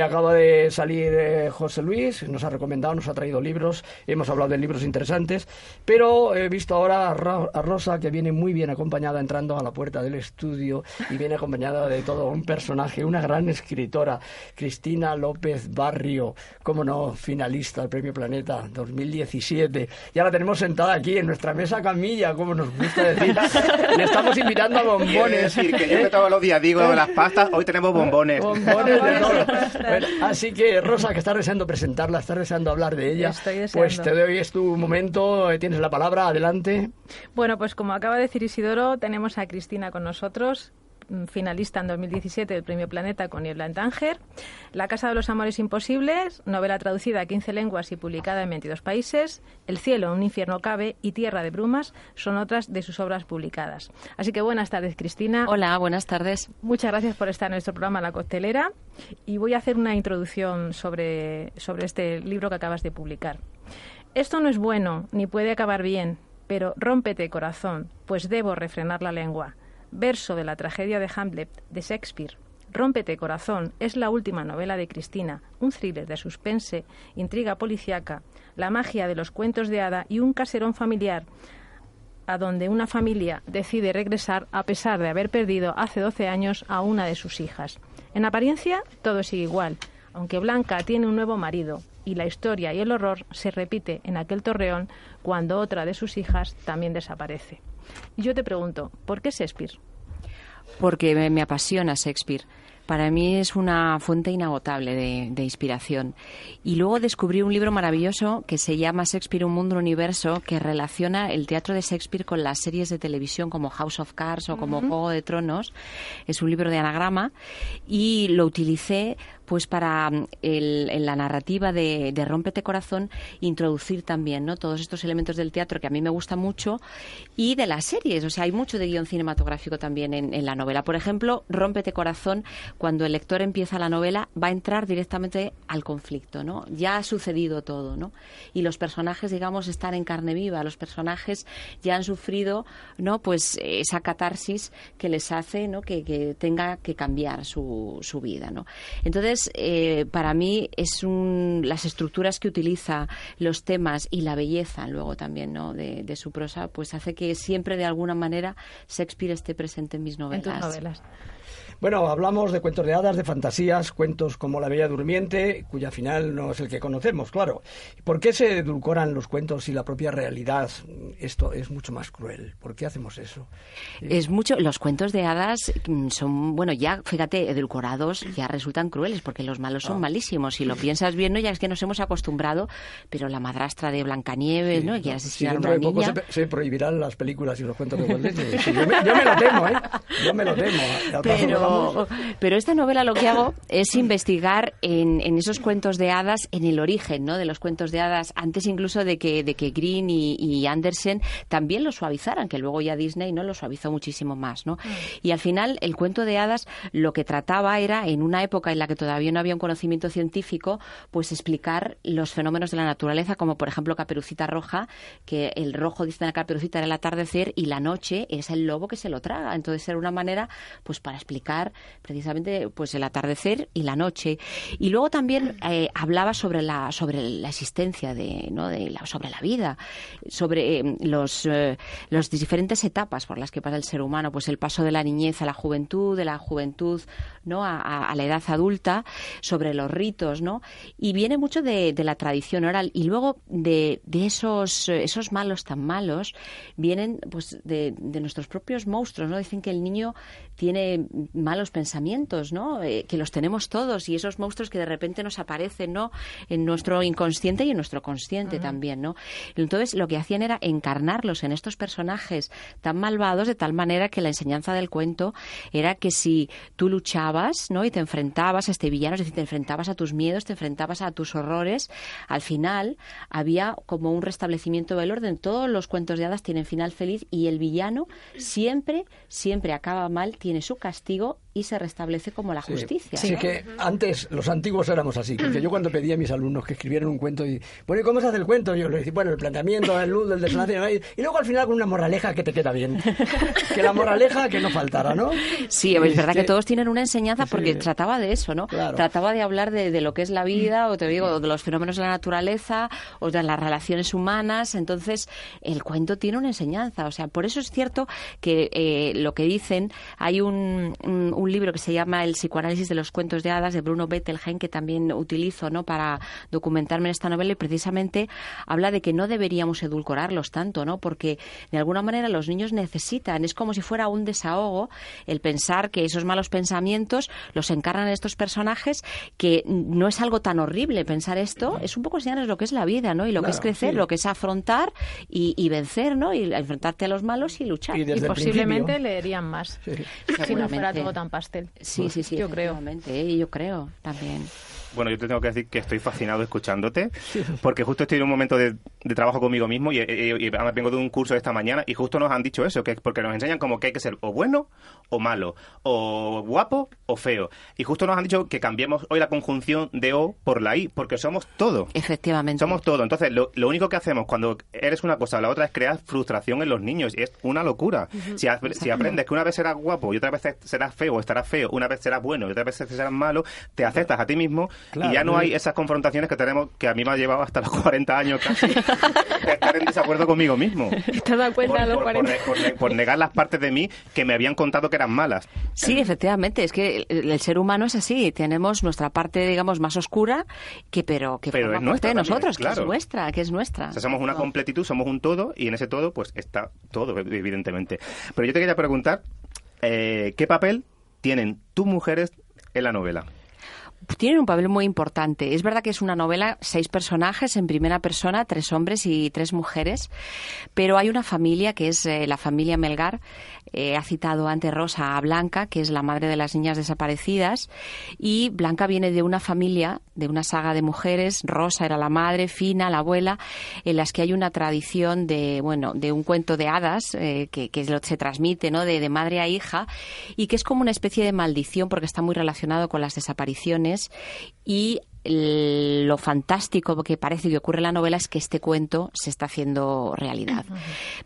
Acaba de salir eh, José Luis, nos ha recomendado, nos ha traído libros, hemos hablado de libros interesantes, pero he visto ahora a, Rosa que viene muy bien acompañada entrando a la puerta del estudio y viene acompañada de todo un personaje, una gran escritora, Cristina López Barrio, como no, finalista del Premio Planeta 2017. Ya la tenemos sentada aquí en nuestra mesa camilla, como nos gusta decir. Le estamos invitando a bombones. Decir que yo que todos los días digo las pastas, hoy tenemos bombones. Bombones de todo así que, Rosa, que estás deseando presentarla, estás deseando hablar de ella, pues te doy es tu momento, tienes la palabra, adelante. Bueno, pues como acaba de decir Isidoro, tenemos a Cristina con nosotros. Finalista en 2017 del Premio Planeta con Niebla en Tánger. La Casa de los Amores Imposibles, novela traducida a 15 lenguas y publicada en 22 países. El cielo, un infierno cabe y Tierra de brumas son otras de sus obras publicadas. Así que buenas tardes, Cristina. Hola, buenas tardes. Muchas gracias por estar en nuestro programa La Coctelera y voy a hacer una introducción sobre, sobre este libro que acabas de publicar. Esto no es bueno, ni puede acabar bien, pero rómpete corazón, pues debo refrenar la lengua verso de la tragedia de Hamlet de Shakespeare. Rómpete corazón es la última novela de Cristina, un thriller de suspense, intriga policiaca, la magia de los cuentos de hada y un caserón familiar a donde una familia decide regresar a pesar de haber perdido hace 12 años a una de sus hijas. En apariencia todo sigue igual, aunque Blanca tiene un nuevo marido y la historia y el horror se repite en aquel torreón cuando otra de sus hijas también desaparece. Y yo te pregunto, ¿por qué Shakespeare? Porque me, apasiona Shakespeare para mí es una fuente inagotable de, inspiración. Y luego descubrí un libro maravilloso que se llama Shakespeare, un mundo, un universo, que relaciona el teatro de Shakespeare con las series de televisión como House of Cards o como Juego de Tronos. Es un libro de anagrama y lo utilicé pues para mm, en la narrativa de, de Rómpete Corazón introducir también ¿no? todos estos elementos del teatro que a mí me gusta mucho y de las series. O sea, hay mucho de guion cinematográfico también en, la novela. Por ejemplo, Rómpete Corazón, cuando el lector empieza la novela, va a entrar directamente al conflicto, ¿no? Ya ha sucedido todo, ¿no? Y los personajes, digamos, están en carne viva. Los personajes ya han sufrido, ¿no? Pues esa catarsis que les hace, ¿no? Que, que tenga que cambiar su, su vida, ¿no? Entonces, eh, para mí es un, las estructuras que utiliza, los temas y la belleza luego también ¿no? de, su prosa, pues hace que siempre de alguna manera Shakespeare esté presente en mis novelas. Bueno, hablamos de cuentos de hadas, de fantasías, cuentos como La Bella Durmiente, cuya final no es el que conocemos, claro. ¿Por qué se edulcoran los cuentos y la propia realidad? Esto es mucho más cruel. ¿Por qué hacemos eso? Es mucho. Los cuentos de hadas mm, son, bueno, ya, fíjate, edulcorados ya resultan crueles porque los malos son ah. malísimos. Si lo piensas bien, ¿no? ya es que nos hemos acostumbrado, pero la madrastra de Blancanieves, ¿no? Que una niña. Se, se, prohibirán las películas y los cuentos de Walt Disney. yo, me, lo temo, ¿eh? Yo me lo temo. Pero pero, esta novela lo que hago es investigar en, esos cuentos de hadas, en el origen ¿no? de los cuentos de hadas, antes incluso de que, de que Green y, Andersen también lo suavizaran, que luego ya Disney no lo suavizó muchísimo más. ¿no? Mm. Y al final el cuento de hadas lo que trataba era, en una época en la que todavía no había un conocimiento científico, pues explicar los fenómenos de la naturaleza, como por ejemplo Caperucita Roja, que el rojo dice la Caperucita era el atardecer y la noche es el lobo que se lo traga. Entonces era una manera pues para explicar precisamente pues el atardecer y la noche. Y luego también eh, hablaba sobre la, sobre la existencia de, ¿no? de la, sobre la vida, sobre eh, los, eh, las diferentes etapas por las que pasa el ser humano, pues el paso de la niñez a la juventud, de la juventud ¿no? a, la edad adulta, sobre los ritos, ¿no? Y viene mucho de, de la tradición oral. Y luego de, de, esos, esos malos tan malos, vienen pues de, de nuestros propios monstruos, ¿no? Dicen que el niño tiene malos pensamientos, ¿no? Eh, que los tenemos todos y esos monstruos que de repente nos aparecen, ¿no? En nuestro inconsciente y en nuestro consciente también, ¿no? Entonces lo que hacían era encarnarlos en estos personajes tan malvados de tal manera que la enseñanza del cuento era que si tú luchabas, ¿no? Y te enfrentabas a este villano, es decir, te enfrentabas a tus miedos, te enfrentabas a tus horrores, al final había como un restablecimiento del orden. Todos los cuentos de hadas tienen final feliz y el villano siempre, siempre acaba mal, tiene su castigo out y se restablece como la justicia. Sí, ¿no? que antes los antiguos éramos así, porque yo cuando pedía a mis alumnos que escribieran un cuento y, bueno, ¿y cómo se hace el cuento? Yo les decía, bueno, el planteamiento, el luz, el desenlace, y y luego al final con una moraleja que te queda bien. que la moraleja que no faltara, ¿no? Sí, es verdad que Este, todos tienen una enseñanza porque Sí. trataba de eso, ¿no? Claro. Trataba de hablar de, de lo que es la vida, o te digo, de los fenómenos de la naturaleza, o de las relaciones humanas. Entonces, el cuento tiene una enseñanza. O sea, por eso es cierto que eh, lo que dicen, hay un, un, un libro que se llama El psicoanálisis de los cuentos de hadas de Bruno Bettelheim, que también utilizo, ¿no? Para documentarme en esta novela y precisamente habla de que no deberíamos edulcorarlos tanto, ¿no? Porque de alguna manera los niños necesitan, es como si fuera un desahogo el pensar que esos malos pensamientos los encarnan estos personajes, que no es algo tan horrible pensar esto, es un poco enseñarles lo que es la vida, ¿no? Y lo que es crecer, sí. lo que es afrontar y, y vencer, ¿no? Y enfrentarte a los malos y luchar. Y posiblemente leerían más. Sí. Si no fuera todo tan pastel. Sí, sí, sí, Yo creo. ¿eh? yo creo también. Bueno, yo te tengo que decir que estoy fascinado escuchándote, porque justo estoy en un momento de, de trabajo conmigo mismo y, y- y además vengo de un curso esta mañana y justo nos han dicho eso, que porque nos enseñan como que hay que ser o bueno o malo, o guapo o feo. Y justo nos han dicho que cambiemos hoy la conjunción de O por la I, porque somos todo. Efectivamente. Somos todo. Entonces, lo, lo único que hacemos cuando eres una cosa o la otra es crear frustración en los niños. Y es una locura. si, si aprendes que una vez serás guapo y otra vez serás feo o estarás feo, una vez serás bueno y otra vez serás malo, te aceptas a ti mismo Claro, y ya no hay esas confrontaciones que tenemos, que a mí me ha llevado hasta los 40 años casi, de estar en desacuerdo conmigo mismo. ¿Te has dado Por, cuenta a los por- por 40? ne- por por negar las partes de mí que me habían contado que eran malas. Sí, efectivamente, es que el, el ser humano es así, tenemos nuestra parte, digamos, más oscura, que pero que Pero forma es parte nuestra de también, nosotros, que claro. es nuestra, que es nuestra. O sea, somos una completitud, somos un todo, y en ese todo, pues está todo, evidentemente. Pero yo te quería preguntar, eh, ¿qué papel tienen tus mujeres en la novela? Tienen un papel muy importante. Es verdad que es una novela, seis personajes en primera persona, tres hombres y tres mujeres, pero hay una familia que es eh, la familia Melgar. Eh, ha citado antes Rosa a Blanca, que es la madre de las niñas desaparecidas, y Blanca viene de una familia, de una saga de mujeres. Rosa era la madre, Fina, la abuela, en las que hay una tradición de, bueno, de un cuento de hadas eh, que, que se transmite, ¿no? De, de madre a hija y que es como una especie de maldición porque está muy relacionado con las desapariciones y lo fantástico que parece que ocurre en la novela es que este cuento se está haciendo realidad.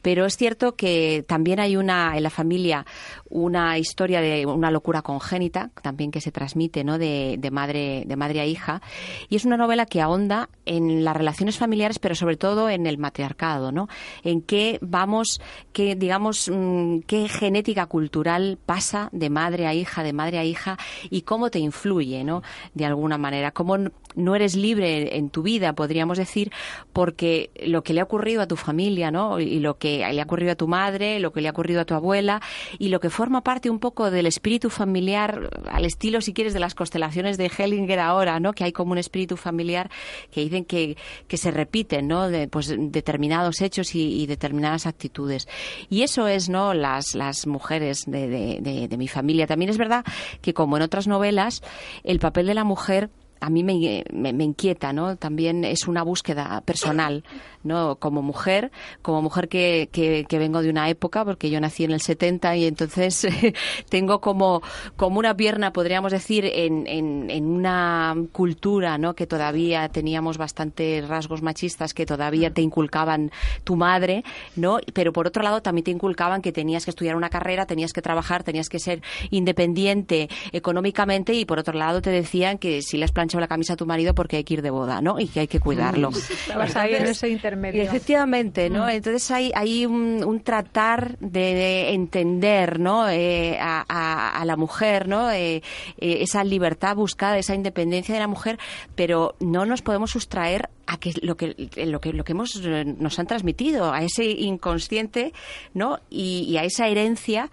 Pero es cierto que también hay una en la familia una historia de una locura congénita, también que se transmite, ¿no? De, de madre de madre a hija y es una novela que ahonda en las relaciones familiares, pero sobre todo en el matriarcado, ¿no? En qué vamos, qué digamos, mm, qué genética cultural pasa de madre a hija, de madre a hija y cómo te influye, ¿no? De alguna manera, cómo no eres libre en tu vida, podríamos decir, porque lo que le ha ocurrido a tu familia, ¿no? Y lo que le ha ocurrido a tu madre, lo que le ha ocurrido a tu abuela y lo que forma parte un poco del espíritu familiar, al estilo, si quieres, de las constelaciones de Hellinger ahora, ¿no? Que hay como un espíritu familiar que dicen que, se repiten, ¿no? De, pues, determinados hechos y, determinadas actitudes. Y eso es, ¿no? Las, las mujeres de mi familia. También es verdad que, como en otras novelas, el papel de la mujer a mí me, me- inquieta, ¿no? También es una búsqueda personal, ¿no? Como mujer, como mujer que, que, vengo de una época, porque yo nací en el 70 y entonces tengo como, como una pierna, podríamos decir, en, en, en una cultura, ¿no? Que todavía teníamos bastantes rasgos machistas que todavía te inculcaban tu madre, ¿no? Pero por otro lado también te inculcaban que tenías que estudiar una carrera, tenías que trabajar, tenías que ser independiente económicamente y por otro lado te decían que si le has planchado la camisa a tu marido porque hay que ir de boda, ¿no? Y que hay que cuidarlo. Estabas ahí en Entonces, ese intermedio. Efectivamente, ¿no? Entonces hay, hay un, un tratar de, de entender, ¿no? Eh, a, a- a la mujer, ¿no? Eh, eh, esa libertad buscada, esa independencia de la mujer, pero no nos podemos sustraer a que lo que lo que lo que hemos eh, nos han transmitido, a ese inconsciente, ¿no? Y, y a esa herencia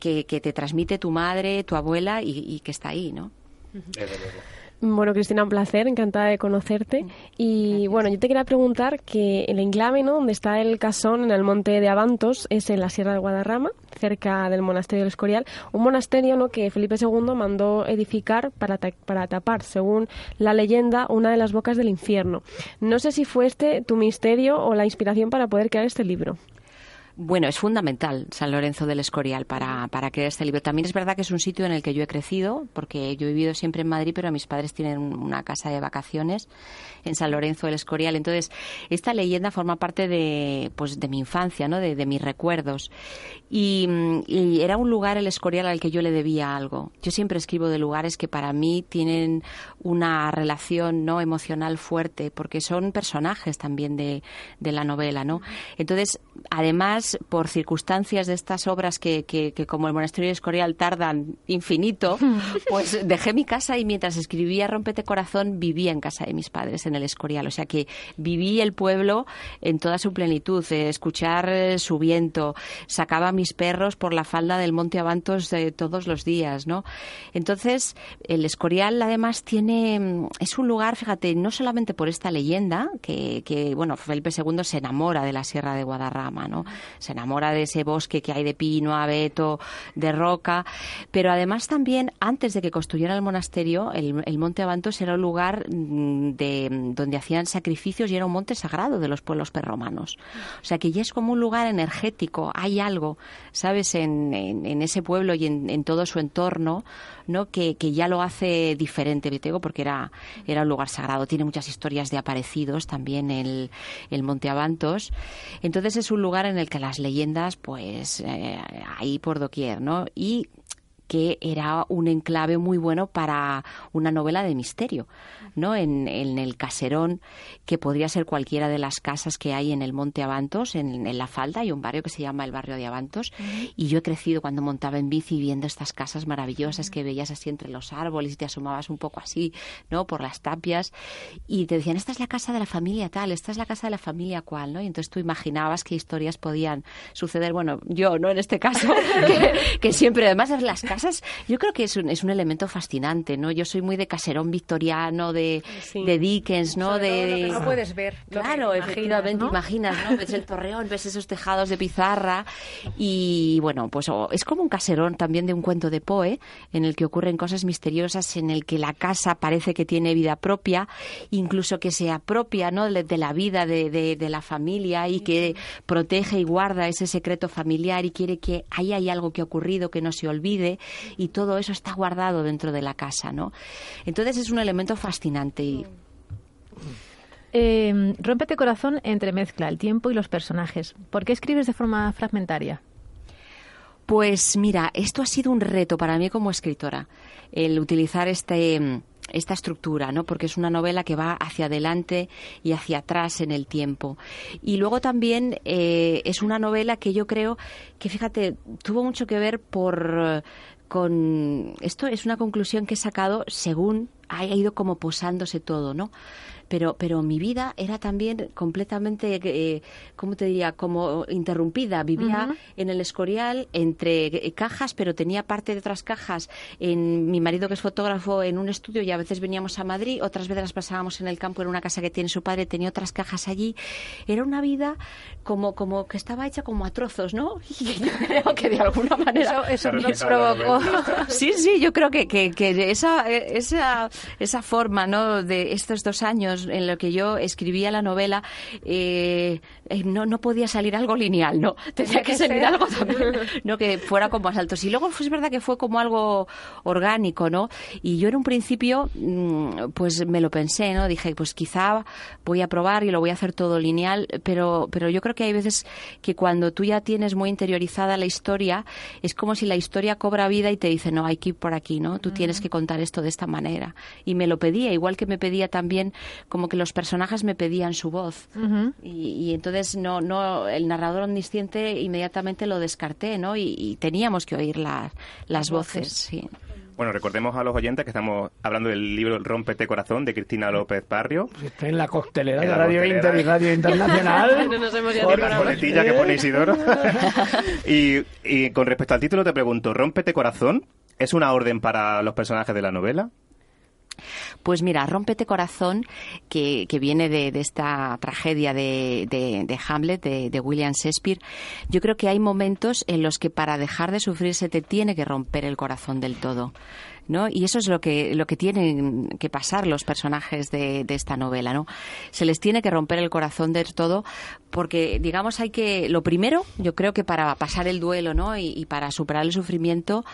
que, que te transmite tu madre, tu abuela y, y que está ahí, ¿no? Bueno, Cristina, un placer, encantada de conocerte. Y bueno, yo te quería preguntar que el enclave, ¿no? Donde está el casón en el monte de Avantos, es en la Sierra de Guadarrama, cerca del monasterio del Escorial. Un monasterio, ¿no? Que Felipe II mandó edificar para, ta- para tapar, según la leyenda, una de las bocas del infierno. No sé si fue este tu misterio o la inspiración para poder crear este libro. Bueno, es fundamental San Lorenzo del Escorial para, para crear este libro. También es verdad que es un sitio en el que yo he crecido, porque yo he vivido siempre en Madrid, pero mis padres tienen una casa de vacaciones en San Lorenzo del Escorial. Entonces, esta leyenda forma parte de, pues, de mi infancia, ¿no? de, mis recuerdos. Y, y, era un lugar, el Escorial, al que yo le debía algo. Yo siempre escribo de lugares que para mí tienen una relación no emocional fuerte, porque son personajes también de, de la novela. ¿no? Entonces, además, por circunstancias de estas obras que, que, como el Monasterio de Escorial tardan infinito, pues dejé mi casa y mientras escribía Rompete Corazón vivía en casa de mis padres, en el Escorial. O sea que viví el pueblo en toda su plenitud, eh, escuchar eh, su viento, sacaba a mis perros por la falda del Monte Avantos de todos los días, ¿no? Entonces, el Escorial además tiene, mm, es un lugar, fíjate, no solamente por esta leyenda, que, que bueno, Felipe II se enamora de la Sierra de Guadarrama, ¿no? Se enamora de ese bosque que hay de pino, abeto, de roca, pero además también antes de que construyeran el monasterio, el, monte Avantos era un lugar mm, de, donde hacían sacrificios y era un monte sagrado de los pueblos perromanos. O sea que ya es como un lugar energético, hay algo, ¿sabes?, en, ese pueblo y en, todo su entorno, ¿no?, que, ya lo hace diferente, Vitego, porque era, era un lugar sagrado. Tiene muchas historias de aparecidos también el, el Monte Avantos. Entonces es un lugar en el que las leyendas, pues eh, ahí por doquier, ¿no? Y que era un enclave muy bueno para una novela de misterio, ¿no? En, el caserón, que podría ser cualquiera de las casas que hay en el Monte Avantos, en, La Falda, hay un barrio que se llama el barrio de Avantos, y yo he crecido cuando montaba en bici viendo estas casas maravillosas que veías así entre los árboles y te asomabas un poco así, ¿no? Por las tapias, y te decían, esta es la casa de la familia tal, esta es la casa de la familia cual, ¿no? Y entonces tú imaginabas qué historias podían suceder, bueno, yo, ¿no? En este caso, que, que siempre, además, las casas yo creo que es un, es un elemento fascinante, ¿no? Yo soy muy de caserón victoriano, de, de Dickens, ¿no? de, no puedes ver. Claro, efectivamente, imaginas, ¿no? Ves el torreón, ves esos tejados de pizarra y, bueno, pues es como un caserón también de un cuento de Poe, en el que ocurren cosas misteriosas, en el que la casa parece que tiene vida propia, incluso que se apropia, ¿no? De, la vida de, de, la familia y que protege y guarda ese secreto familiar y quiere que ahí hay algo que ha ocurrido que no se olvide y todo eso está guardado dentro de la casa, ¿no? Entonces es un elemento fascinante. Y... Eh, Rómpete corazón entremezcla el tiempo y los personajes. ¿Por qué escribes de forma fragmentaria? Pues mira, esto ha sido un reto para mí como escritora, el utilizar este esta estructura, ¿no? Porque es una novela que va hacia adelante y hacia atrás en el tiempo. Y luego también eh, es una novela que yo creo que, fíjate, tuvo mucho que ver por con esto es una conclusión que he sacado según ha ido como posándose todo, ¿no? pero, pero mi vida era también completamente, eh, ¿cómo te diría?, como interrumpida. Vivía en el Escorial entre eh, cajas, pero tenía parte de otras cajas en mi marido, que es fotógrafo, en un estudio y a veces veníamos a Madrid, otras veces las pasábamos en el campo en una casa que tiene su padre, tenía otras cajas allí. Era una vida como, como que estaba hecha como a trozos, ¿no? Y yo creo que de alguna manera eso, nos provocó. sí, sí, yo creo que, que, que esa, esa, esa forma, ¿no?, de estos dos años en lo que yo escribía la novela, eh, eh, no, no podía salir algo lineal, ¿no? Tenía que salir algo también, no que fuera como asaltos. Y luego pues, es verdad que fue como algo orgánico, ¿no? Y yo en un principio, mm, pues me lo pensé, ¿no? Dije, pues quizá voy a probar y lo voy a hacer todo lineal, pero, pero yo creo que hay veces que cuando tú ya tienes muy interiorizada la historia, es como si la historia cobra vida y te dice, no, hay que ir por aquí, ¿no? Tú tienes que contar esto de esta manera. Y me lo pedía, igual que me pedía también como que los personajes me pedían su voz. y, entonces no, no, el narrador omnisciente inmediatamente lo descarté, ¿no? Y, teníamos que oír las voces, sí. Bueno, recordemos a los oyentes que estamos hablando del libro Rómpete Corazón de Cristina López Barrio. Pues está en la costelera de Radio Inter y Radio Internacional. no nos hemos por la boletilla que pone Isidoro. y, y con respecto al título te pregunto, ¿Rómpete Corazón es una orden para los personajes de la novela? Pues mira, Rómpete Corazón, que, viene de, esta tragedia de, Hamlet, de, William Shakespeare, yo creo que hay momentos en los que para dejar de sufrir se te tiene que romper el corazón del todo. ¿no? Y eso es lo que, lo que tienen que pasar los personajes de, de esta novela, ¿no? Se les tiene que romper el corazón de todo porque, digamos, hay que... Lo primero, yo creo que para pasar el duelo, ¿no? Y, para superar el sufrimiento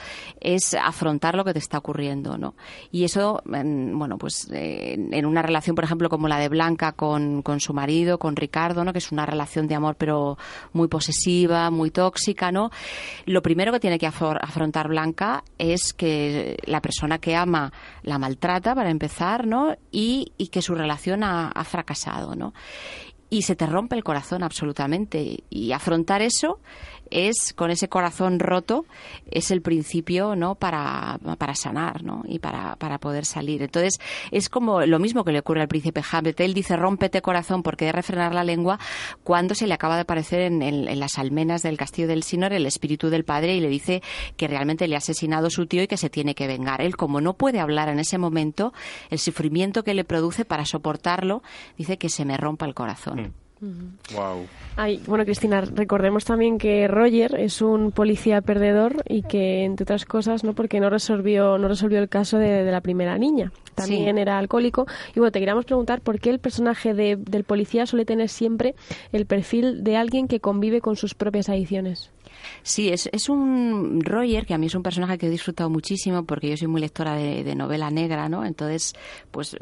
es afrontar lo que te está ocurriendo, ¿no? Y eso, bueno, pues en una relación, por ejemplo, como la de Blanca con, con su marido, con Ricardo, ¿no? Que es una relación de amor pero muy posesiva, muy tóxica, ¿no? Lo primero que tiene que afrontar Blanca es que la persona que ama la maltrata, para empezar, ¿no? Y, que su relación ha, ha fracasado, ¿no? Y se te rompe el corazón absolutamente. Y afrontar eso es con ese corazón roto es el principio no para, para sanar ¿no? y para, para poder salir. Entonces es como lo mismo que le ocurre al príncipe Hamlet. Él dice rómpete corazón porque de refrenar la lengua cuando se le acaba de aparecer en, en, las almenas del castillo del Sinor el espíritu del padre y le dice que realmente le ha asesinado su tío y que se tiene que vengar él como no puede hablar en ese momento el sufrimiento que le produce para soportarlo dice que se me rompa el corazón Wow. Ay, bueno, Cristina, recordemos también que Roger es un policía perdedor y que, entre otras cosas, no porque no resolvió, no resolvió el caso de, la primera niña. También era alcohólico. Y bueno, te queríamos preguntar por qué el personaje del policía suele tener siempre el perfil de alguien que convive con sus propias adicciones. Sí, es, es un Roger, que a mí es un personaje que he disfrutado muchísimo porque yo soy muy lectora de, novela negra, ¿no? Entonces, pues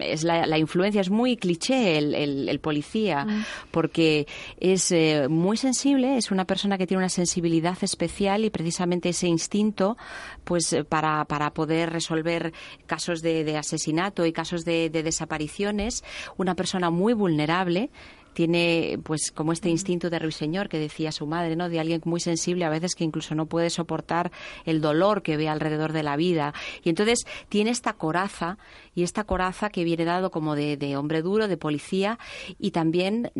es la, influencia, es muy cliché el, el, policía, mm. porque es eh, muy sensible, es una persona que tiene una sensibilidad especial y precisamente ese instinto, pues eh, para, para poder resolver casos de, de asesinato y casos de, de desapariciones, una persona muy vulnerable, tiene pues como este instinto de ruiseñor que decía su madre, ¿no? De alguien muy sensible a veces que incluso no puede soportar el dolor que ve alrededor de la vida. Y entonces tiene esta coraza y esta coraza que viene dado como de, hombre duro, de policía y también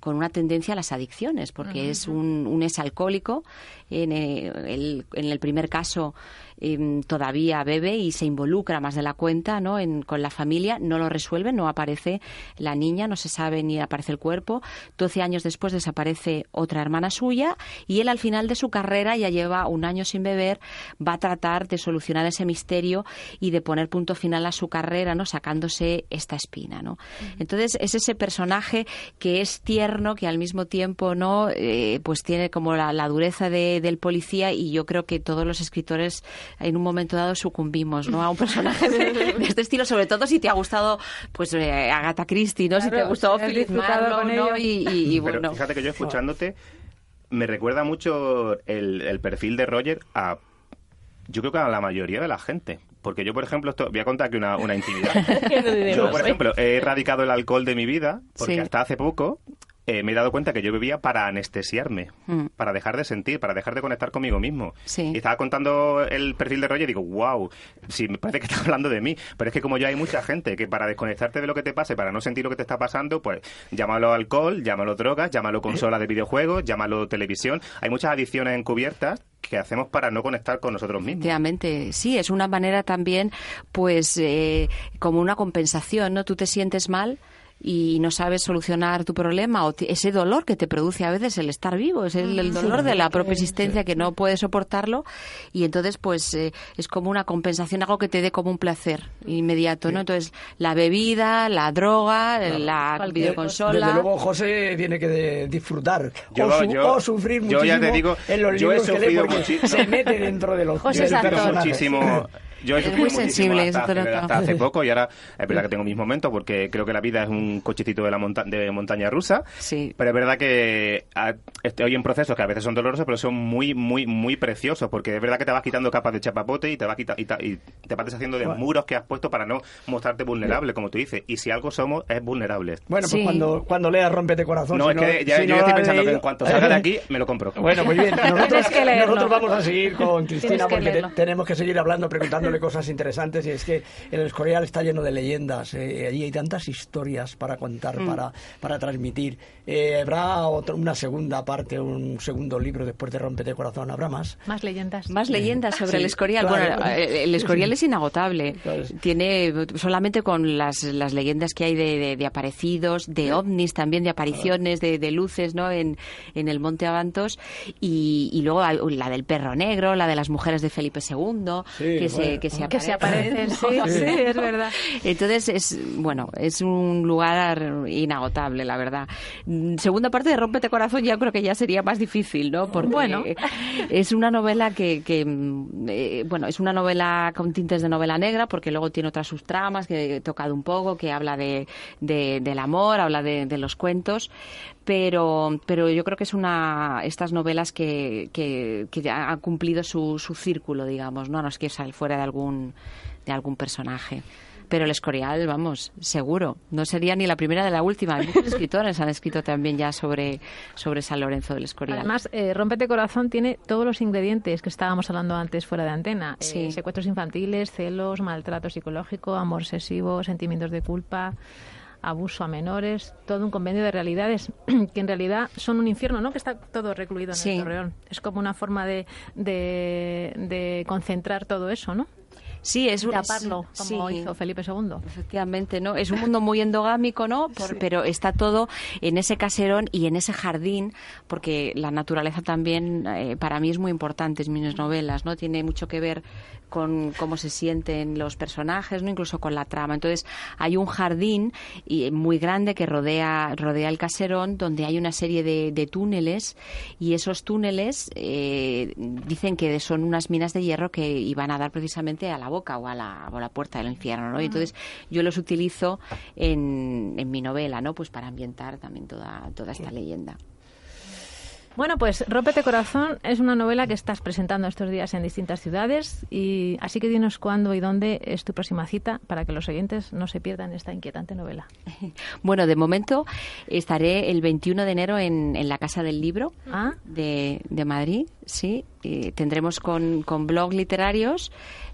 con una tendencia a las adicciones, porque es un, un alcohólico En el, en el primer caso Em, todavía bebe y se involucra más de la cuenta ¿no? con la familia, no lo resuelve, no aparece la niña, no se sabe ni aparece el cuerpo. Doce años después desaparece otra hermana suya y él al final de su carrera ya lleva un año sin beber, va a tratar de solucionar ese misterio y de poner punto final a su carrera, ¿no? sacándose esta espina. ¿no? Entonces es ese personaje que es tierno, que al mismo tiempo no eh, pues tiene como la, dureza del policía y yo creo que todos los escritores en un momento dado sucumbimos ¿no? a un personaje de, este estilo, sobre todo si te ha gustado pues eh, Agatha Christie, ¿no? si te ha gustado Philip Marlowe, Y, bueno. fíjate que yo escuchándote me recuerda mucho el, perfil de Roger a yo creo que a la mayoría de la gente. Porque yo, por ejemplo, esto, voy a contar aquí una, una intimidad. yo, por ejemplo, he erradicado el alcohol de mi vida porque hasta hace poco eh, me he dado cuenta que yo bebía para anestesiarme, mm. para dejar de sentir, para dejar de conectar conmigo mismo. Y estaba contando el perfil de Roger y digo, wow, sí, me parece que está hablando de mí. Pero es que como yo hay mucha gente que para desconectarte de lo que te pase, para no sentir lo que te está pasando, pues llámalo alcohol, llámalo drogas, llámalo consola de videojuegos, llámalo televisión. Hay muchas adicciones encubiertas que hacemos para no conectar con nosotros mismos. Efectivamente, sí, es una manera también, pues, eh, como una compensación, ¿no? Tú te sientes mal y no sabes solucionar tu problema o ese dolor que te produce a veces el estar vivo, es el, dolor de la propia existencia que no puedes soportarlo y entonces pues eh, es como una compensación, algo que te dé como un placer inmediato, ¿no? Entonces la bebida, la droga, la videoconsola. Desde luego José tiene que disfrutar o, sufrir muchísimo yo ya te digo, en los yo he sufrido muchísimo. se mete dentro de los José muchísimo yo es muy sensible hasta, hace poco y ahora es verdad que tengo mis momentos porque creo que la vida es un cochecito de la de montaña rusa. Sí. Pero es verdad que estoy en procesos que a veces son dolorosos, pero son muy, muy, muy preciosos porque es verdad que te vas quitando capas de chapapote y te vas, y, te vas deshaciendo de muros que has puesto para no mostrarte vulnerable, como tú dices. Y si algo somos, es vulnerable. Bueno, pues cuando, cuando leas Rompete Corazón. No, es que ya, yo estoy pensando que en cuanto salga de aquí, me lo compro. Bueno, muy bien. Nosotros, nosotros vamos a seguir con Cristina porque tenemos que seguir hablando, preguntándole cosas interesantes y es que el Escorial está lleno de leyendas. Eh, allí hay tantas historias para contar, mm. para, para transmitir. Eh, ¿Habrá una segunda parte, un segundo libro después de Rompete Corazón? ¿Habrá más? Más leyendas. Más leyendas sobre el Escorial. bueno, eh, el Escorial es inagotable. Tiene solamente con las, las leyendas que hay de, de, aparecidos, de ovnis también, de apariciones, de, de, luces ¿no? en, en el Monte Avantos. Y, y, luego la del perro negro, la de las mujeres de Felipe II, que, se, se, que se Que se aparecen. aparecen, sí, sí, es verdad. Entonces, es bueno, es un lugar inagotable, la verdad. Mm, Segunda parte de Rómpete Corazón ya creo que ya sería más difícil, ¿no? Porque Bueno. es una novela que, que, mm, eh, bueno, es una novela con tintes de novela negra, porque luego tiene otras subtramas que he tocado un poco, que habla de, de- del amor, habla de, de los cuentos, pero, pero yo creo que es una estas novelas que, que, que ya han cumplido su, su círculo, digamos, ¿no? No es que sal fuera de algún, de algún personaje. Pero el Escorial, vamos, seguro. No sería ni la primera ni la última. Muchos escritores han escrito también ya sobre, sobre San Lorenzo del Escorial. Además, eh, Rómpete Corazón tiene todos los ingredientes que estábamos hablando antes fuera de antena. Eh, secuestros infantiles, celos, maltrato psicológico, amor excesivo, sentimientos de culpa, abuso a menores, todo un convenio de realidades que en realidad son un infierno, ¿no? Que está todo recluido en Sí. el Torreón. Es como una forma de, de, de concentrar todo eso, ¿no? sí, es un Taparlo, es- como sí. hizo Felipe II. Efectivamente, ¿no? Es un mundo muy endogámico, ¿no? Por- Pero está todo en ese caserón y en ese jardín, porque la naturaleza también eh, para mí es muy importante en mis novelas, ¿no? Tiene mucho que ver con cómo se sienten los personajes, ¿no? Incluso con la trama. Entonces, hay un jardín y, muy grande que rodea, rodea el caserón, donde hay una serie de, de túneles y esos túneles eh, dicen que son unas minas de hierro que iban a dar precisamente a la boca o a la, o a la puerta del infierno, ¿no? Y entonces yo los utilizo en, en mi novela, ¿no? Pues para ambientar también toda, toda esta leyenda. Bueno, pues Rómpete Corazón es una novela que estás presentando estos días en distintas ciudades y así que dinos cuándo y dónde es tu próxima cita para que los oyentes no se pierdan esta inquietante novela. Bueno, de momento estaré el 21 de enero en, en la Casa del Libro Ah, de, de Madrid, sí. Y tendremos con, con blog literarios,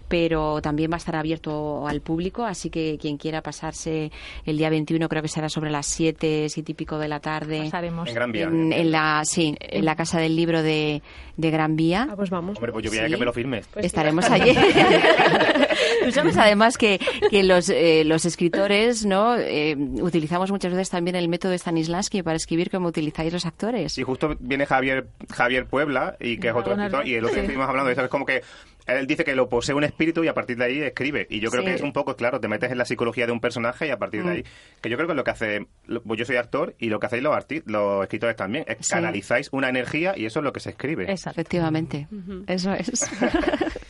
pero también va a estar abierto al público, así que quien quiera pasarse el día 21, creo que será sobre las 7, 7 y pico de la tarde. pasaremos. En Gran Vía. En, en la, sí, en la Casa del Libro de, de Gran Vía. Ah, pues vamos. Hombre, pues yo voy a Sí. que me lo firmes. Estaremos allí. Tú sabes además que, que los, eh, los escritores no Eh, utilizamos muchas veces también el método de Stanislavski para escribir como utilizáis los actores. Y justo viene Javier Javier Puebla, y que es otro escritor, y el otro sí. que estuvimos hablando de eso, es como que él dice que lo posee un espíritu y a partir de ahí escribe. Y yo creo Sí. que es un poco, claro, te metes en la psicología de un personaje y a partir de Mm. ahí, que yo creo que es lo que hace, lo- pues yo soy actor y lo que hacéis los, arti- los escritores también, es Sí. canalizáis una energía y eso es lo que se escribe. Exacto. Efectivamente, eso es.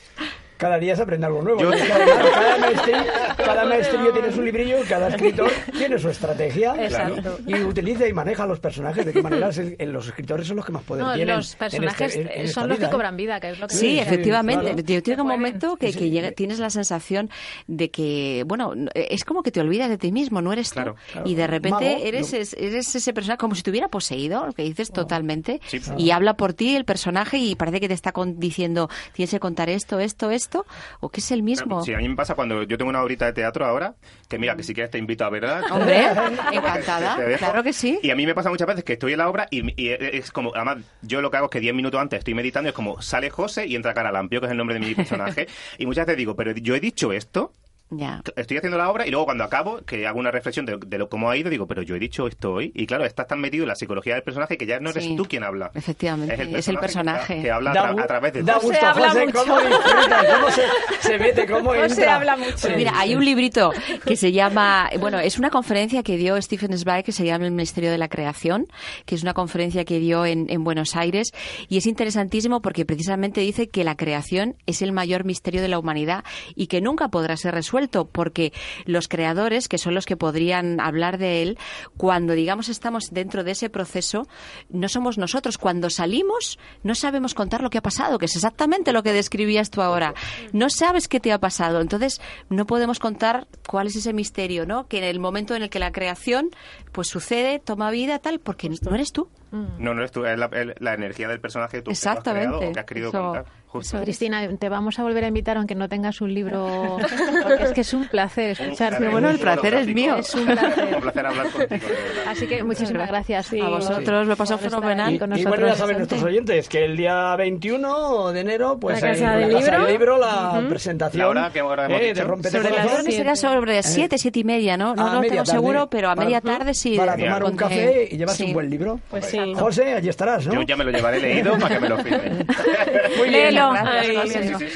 Cada día se aprende algo nuevo. Yo- además cada, maestrillo, cada maestrillo tiene su librillo, cada escritor tiene su estrategia. Exacto. Y utiliza y maneja a los personajes. De qué manera los escritores son los que más poder No, tienen. los en personajes este- en- en eh, son los vida, que ¿eh? cobran vida, que es lo que Sí, efectivamente. claro. Yo un Pueden. momento que, llega- tienes la sensación de que, bueno, no- es como que te olvidas de ti mismo, no eres tú. Claro. Claro. Y de repente Mago, eres, es- eres ese personaje como si te hubiera poseído, lo que dices totalmente. Sí. Y habla por ti el personaje y parece que te está con- diciendo, tienes que contar esto, esto, esto, o que es el mismo. Sí, a mí me pasa cuando yo tengo una horita de teatro ahora, que mira, que si quieres te invito a verla. Hombre, encantada, Te claro que sí. Y a mí me pasa muchas veces que estoy en la obra y, y es como, además, yo lo que hago es que 10 minutos antes estoy meditando y es como, sale José y entra Caralampio, que es el nombre de mi personaje. y muchas veces digo, pero yo he dicho esto, Ya. estoy haciendo la obra y luego cuando acabo, que hago una reflexión de, de lo cómo ha ido, digo, pero yo he dicho esto hoy. Y claro, estás tan metido en la psicología del personaje que ya no eres Sí. tú quien habla. Efectivamente, es el personaje. Que, habla a, Da tra- gu- a través de Da gusto, habla José, mucho. cómo disfruta, cómo se, se mete, cómo José entra. habla mucho. Mira, hay un librito que se llama, bueno, es una conferencia que dio Stephen Zweig que se llama El Ministerio de la Creación, que es una conferencia que dio en, en Buenos Aires y es interesantísimo porque precisamente dice que la creación es el mayor misterio de la humanidad y que nunca podrá ser resuelto porque los creadores, que son los que podrían hablar de él, cuando digamos estamos dentro de ese proceso, no somos nosotros. Cuando salimos, no sabemos contar lo que ha pasado, que es exactamente lo que describías tú ahora. No sabes qué te ha pasado. Entonces, no podemos contar cuál es ese misterio, ¿no? Que en el momento en el que la creación pues sucede, toma vida, tal, porque no eres tú. No, no eres tú, es la, el- la energía del personaje que tú que tú has Exactamente. creado o que has querido Eso- contar. Justo. eso- Cristina, te vamos a volver a invitar aunque no tengas un libro, porque es que es un placer escucharte. bueno, el placer es mío. Es un placer. Un placer hablar contigo. Así que muchísimas gracias Sí. A vosotros me pasó por estar fenomenal. Y, con y nosotros. bueno, ya saben nuestros oyentes que el día 21 de enero, pues La Casa en del la Casa Libro. del Libro, la presentación ¿La hora? ¿Qué hora hemos eh, dicho? de Rompete Sobre las que será sobre las siete, siete y media, ¿no? No A lo tengo seguro, pero a media tarde sí. Para Genial. tomar un café y llevarse sí. un buen libro. Pues sí. José, allí estarás, ¿no? Yo ya me lo llevaré leído para que me lo firme. Muy bien.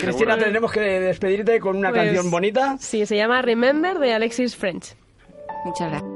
Cristina, tenemos que despedirte con una Pues, canción bonita. Sí, se llama Remember de Alexis French. Muchas gracias.